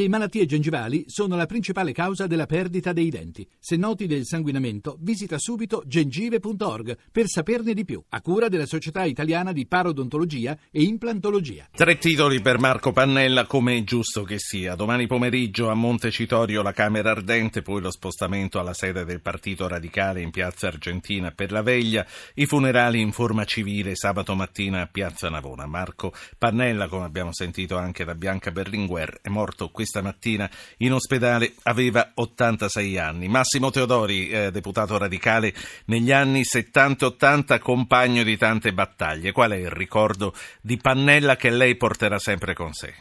Le malattie gengivali sono la principale causa della perdita dei denti. Se noti del sanguinamento, visita subito gengive.org per saperne di più, a cura della Società Italiana di Parodontologia e Implantologia. Tre titoli per Marco Pannella, come è giusto che sia. Domani pomeriggio a Montecitorio la Camera Ardente, poi lo spostamento alla sede del Partito Radicale in Piazza Argentina per la veglia, i funerali in forma civile sabato mattina a Piazza Navona. Marco Pannella, come abbiamo sentito anche da Bianca Berlinguer, è morto questa stamattina in ospedale, aveva 86 anni. Massimo Teodori, eh, deputato radicale negli anni 70 80, compagno di tante battaglie. Qual è il ricordo di Pannella che lei porterà sempre con sé?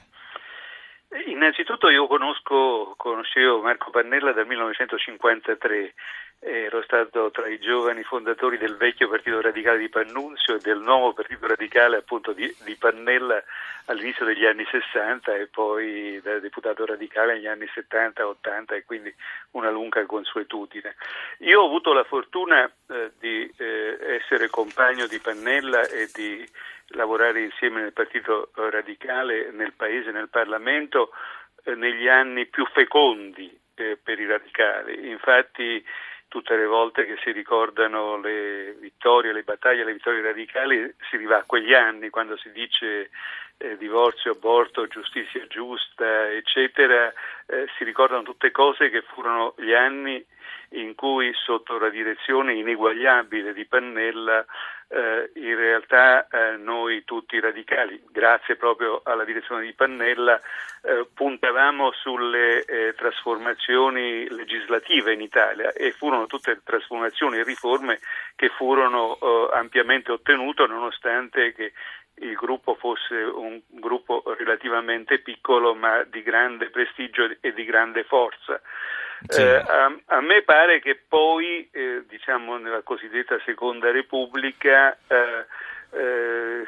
Innanzitutto io conosco, conoscevo Marco Pannella dal 1953 ero stato tra i giovani fondatori del vecchio Partito Radicale di Pannunzio e del nuovo Partito Radicale appunto di, di Pannella all'inizio degli anni 60 e poi da deputato radicale negli anni 70 80 e quindi una lunga consuetudine. Io ho avuto la fortuna eh, di eh, essere compagno di Pannella e di lavorare insieme nel Partito Radicale, nel Paese, nel Parlamento, eh, negli anni più fecondi eh, per i radicali. Infatti tutte le volte che si ricordano le vittorie, le battaglie, le vittorie radicali, si rivà a quegli anni, quando si dice eh, divorzio, aborto, giustizia giusta, eccetera, eh, si ricordano tutte cose che furono gli anni in cui sotto la direzione ineguagliabile di Pannella eh, in realtà tutti radicali, grazie proprio alla direzione di Pannella, eh, puntavamo sulle eh, trasformazioni legislative in Italia e furono tutte trasformazioni e riforme che furono eh, ampiamente ottenute nonostante che il gruppo fosse un gruppo relativamente piccolo ma di grande prestigio e di grande forza. Sì. Eh, a, a, me pare che poi, eh, diciamo, nella cosiddetta Seconda Repubblica, eh, eh,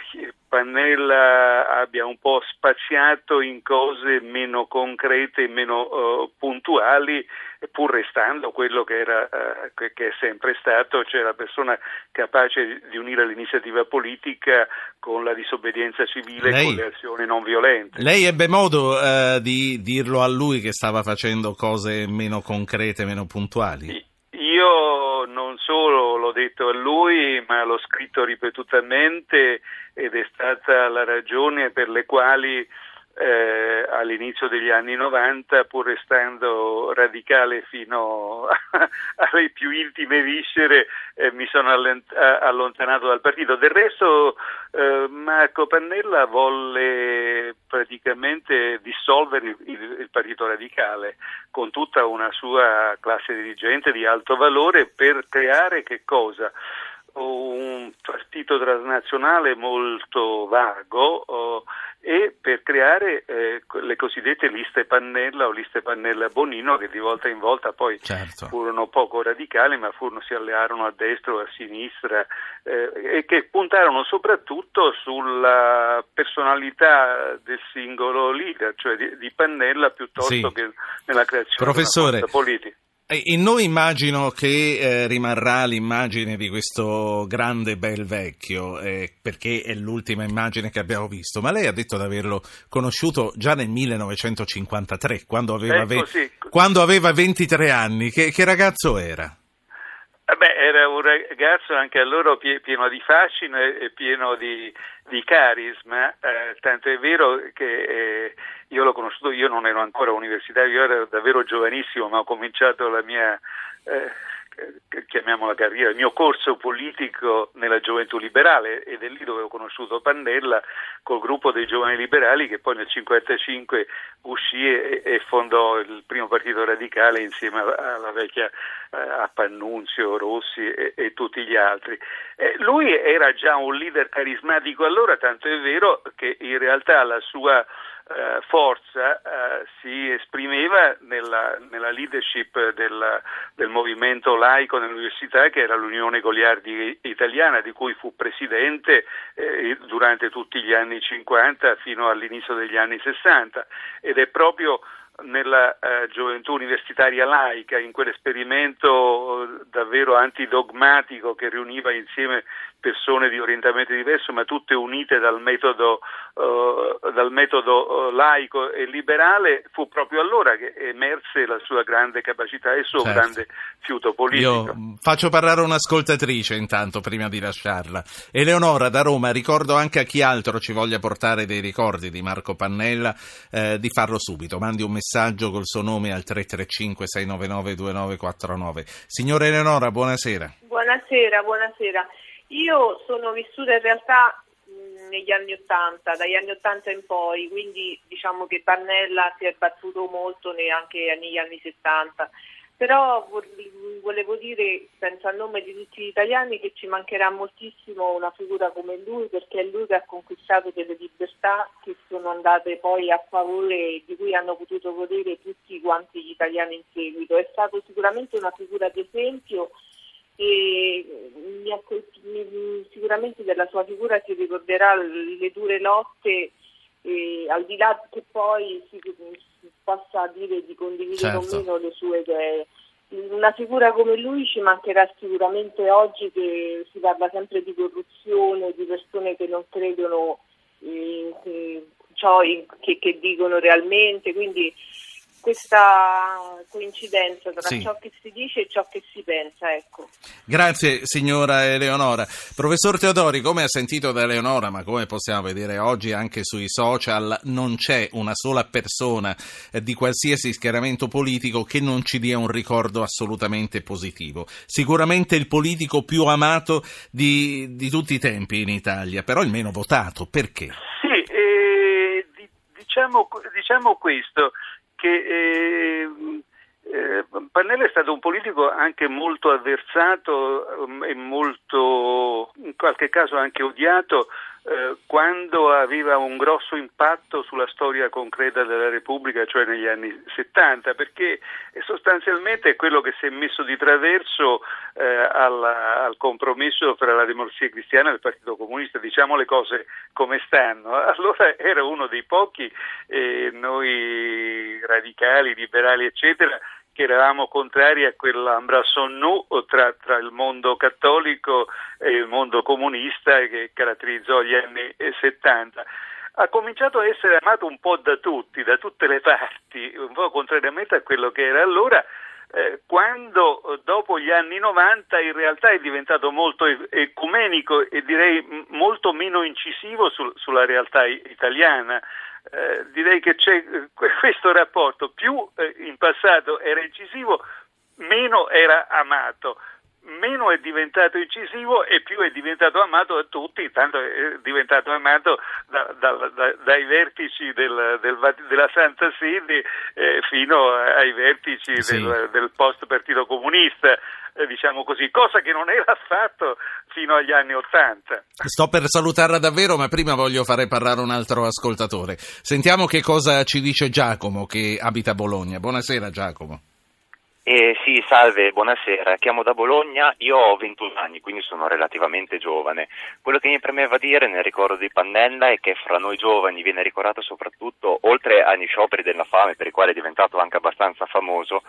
Pannella abbia un po' spaziato in cose meno concrete e meno uh, puntuali, pur restando quello che, era, uh, che, è sempre stato, cioè la persona capace di unire l'iniziativa politica con la disobbedienza civile e con le azioni non violente. Lei ebbe modo uh, di dirlo a lui che stava facendo cose meno concrete, meno puntuali? Io non solo l'ho detto a lui, ma l'ho scritto ripetutamente ed è stata la ragione per le quali eh, all'inizio degli anni 90, pur restando radicale fino alle più intime viscere, eh, mi sono allontanato dal partito. Del resto eh, Marco Pannella volle praticamente dissolvere il, il, il, partito radicale con tutta una sua classe dirigente di alto valore per creare che cosa? Un partito transnazionale molto vago oh, e per creare eh, le cosiddette liste pannella o liste pannella Bonino che di volta in volta poi certo. furono poco radicali ma furono, si allearono a destra o a sinistra eh, e che puntarono soprattutto sulla personalità del singolo leader, cioè di, di Pannella piuttosto sì. che nella creazione Professore, di una politica. In noi immagino che eh, rimarrà l'immagine di questo grande bel vecchio, eh, perché è l'ultima immagine che abbiamo visto, ma lei ha detto di averlo conosciuto già nel 1953, quando aveva, ve- quando aveva 23 anni. Che, che ragazzo era? Eh beh, era un ragazzo anche allora pieno di fascino e pieno di, di carisma, eh, tanto è vero che eh, io l'ho conosciuto, io non ero ancora universitario, io ero davvero giovanissimo, ma ho cominciato la mia eh, chiamiamola carriera, il mio corso politico nella gioventù liberale ed è lì dove ho conosciuto Pannella col gruppo dei giovani liberali che poi nel 1955 uscì e, e, fondò il primo partito radicale insieme alla vecchia eh, a Pannunzio, Rossi e, e tutti gli altri. Eh, lui era già un leader carismatico allora, tanto è vero che in realtà la sua eh, forza eh, si esprimeva nella, nella leadership del, del, movimento laico nell'università che era l'Unione Goliardi Italiana di cui fu presidente eh, durante tutti gli anni 50 fino all'inizio degli anni 60 ed è proprio nella eh, gioventù universitaria laica, in quell'esperimento eh, davvero antidogmatico che riuniva insieme persone di orientamento diverso, ma tutte unite dal metodo, uh, dal metodo uh, laico e liberale, fu proprio allora che emerse la sua grande capacità e il suo certo. grande fiuto politico. Io faccio parlare un'ascoltatrice intanto prima di lasciarla. Eleonora da Roma, ricordo anche a chi altro ci voglia portare dei ricordi di Marco Pannella eh, di farlo subito. Mandi un messaggio col suo nome al 335 699 2949. Signora Eleonora, buonasera. Buonasera, buonasera. Io sono vissuta in realtà negli anni Ottanta, dagli anni Ottanta in poi, quindi diciamo che Pannella si è battuto molto anche negli anni 70. Però volevo dire, penso a nome di tutti gli italiani, che ci mancherà moltissimo una figura come lui, perché è lui che ha conquistato delle libertà che sono andate poi a favore di cui hanno potuto godere tutti quanti gli italiani in seguito. È stato sicuramente una figura d'esempio e sicuramente della sua figura si ricorderà le dure lotte e al di là che poi si, si possa dire di condividere certo. o meno le sue idee. Una figura come lui ci mancherà sicuramente oggi che si parla sempre di corruzione, di persone che non credono in, in ciò in, che, che dicono realmente, quindi questa coincidenza tra sì. ciò che si dice e ciò che si pensa. Ecco. Grazie signora Eleonora. Professor Teodori, come ha sentito da Eleonora, ma come possiamo vedere oggi anche sui social, non c'è una sola persona eh, di qualsiasi schieramento politico che non ci dia un ricordo assolutamente positivo. Sicuramente il politico più amato di, di tutti i tempi in Italia, però il meno votato. Perché? Sì, eh, diciamo, diciamo questo che eh, eh, Pannella è stato un politico anche molto avversato um, e molto, in qualche caso anche odiato eh, quando aveva un grosso impatto sulla storia concreta della Repubblica, cioè negli anni 70, perché sostanzialmente è quello che si è messo di traverso eh, al, al, compromesso fra la democrazia cristiana e il Partito Comunista, diciamo le cose come stanno. Allora era uno dei pochi, eh, noi radicali, liberali, eccetera, che eravamo contrari a quell'embrassonnu tra, tra il mondo cattolico e il mondo comunista che caratterizzò gli anni 70 ha cominciato a essere amato un po' da tutti, da tutte le parti, un po' contrariamente a quello che era allora, eh, quando dopo gli anni 90 in realtà è diventato molto ecumenico e direi molto meno incisivo sul, sulla realtà italiana. Eh, direi che c'è eh, questo rapporto, più eh, in passato era incisivo, meno era amato meno è diventato incisivo e più è diventato amato da tutti, tanto è diventato amato da, da, da, dai vertici del, del, della Santa Sede eh, fino ai vertici sì. del, del post Partito Comunista. Eh, diciamo così, cosa che non era affatto fino agli anni Ottanta. Sto per salutarla davvero, ma prima voglio fare parlare un altro ascoltatore. Sentiamo che cosa ci dice Giacomo che abita a Bologna. Buonasera Giacomo. Eh, sì, salve, buonasera. Chiamo da Bologna, io ho 21 anni, quindi sono relativamente giovane. Quello che mi premeva dire nel ricordo di Pannella è che fra noi giovani viene ricordato soprattutto, oltre agli scioperi della fame, per i quali è diventato anche abbastanza famoso,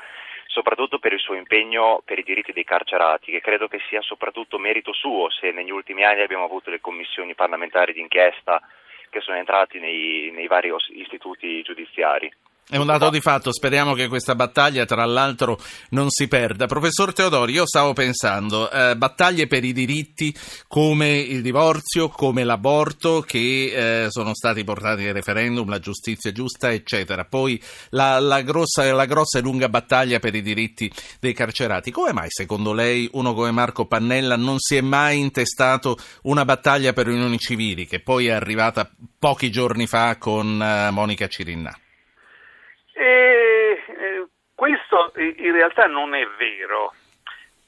soprattutto per il suo impegno per i diritti dei carcerati, che credo che sia soprattutto merito suo se negli ultimi anni abbiamo avuto le commissioni parlamentari d'inchiesta che sono entrati nei, nei vari istituti giudiziari. È un dato di fatto, speriamo che questa battaglia tra l'altro non si perda. Professor Teodori, io stavo pensando, eh, battaglie per i diritti come il divorzio, come l'aborto che eh, sono stati portati ai referendum, la giustizia giusta, eccetera. Poi la, la, grossa, la grossa e lunga battaglia per i diritti dei carcerati. Come mai secondo lei uno come Marco Pannella non si è mai intestato una battaglia per le unioni civili che poi è arrivata pochi giorni fa con eh, Monica Cirinna? E, eh, questo in realtà non è vero.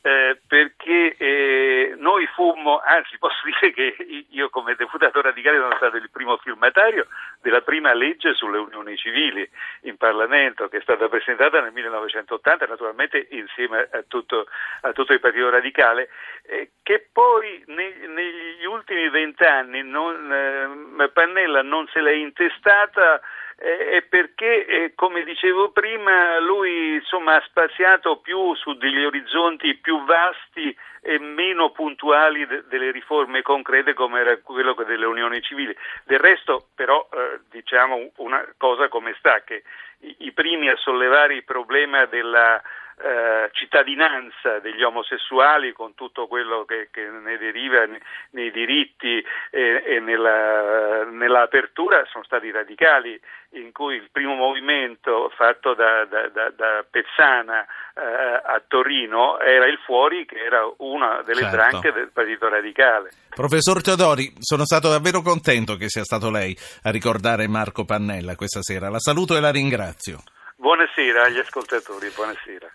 Eh, perché eh, noi fummo, anzi posso dire che io come deputato radicale sono stato il primo firmatario della prima legge sulle unioni civili in Parlamento che è stata presentata nel 1980 naturalmente insieme a tutto, a tutto il Partito Radicale eh, che poi ne, negli ultimi vent'anni eh, Pannella non se l'è intestata è perché, eh, come dicevo prima, lui insomma, ha spaziato più su degli orizzonti più vasti e meno puntuali de- delle riforme concrete come era quello delle unioni civili. Del resto, però, eh, diciamo una cosa come sta, che i primi a sollevare il problema della eh, cittadinanza degli omosessuali con tutto quello che, che ne deriva nei, diritti e, e nella, nell'apertura sono stati radicali in cui il primo movimento fatto da, da, da, da Pezzana eh, a Torino era il Fuori che era una delle certo. branche del Partito Radicale. Professor Teodori, sono stato davvero contento che sia stato lei a ricordare Marco Pannella questa sera. La saluto e la ringrazio. Buonasera agli ascoltatori, buonasera.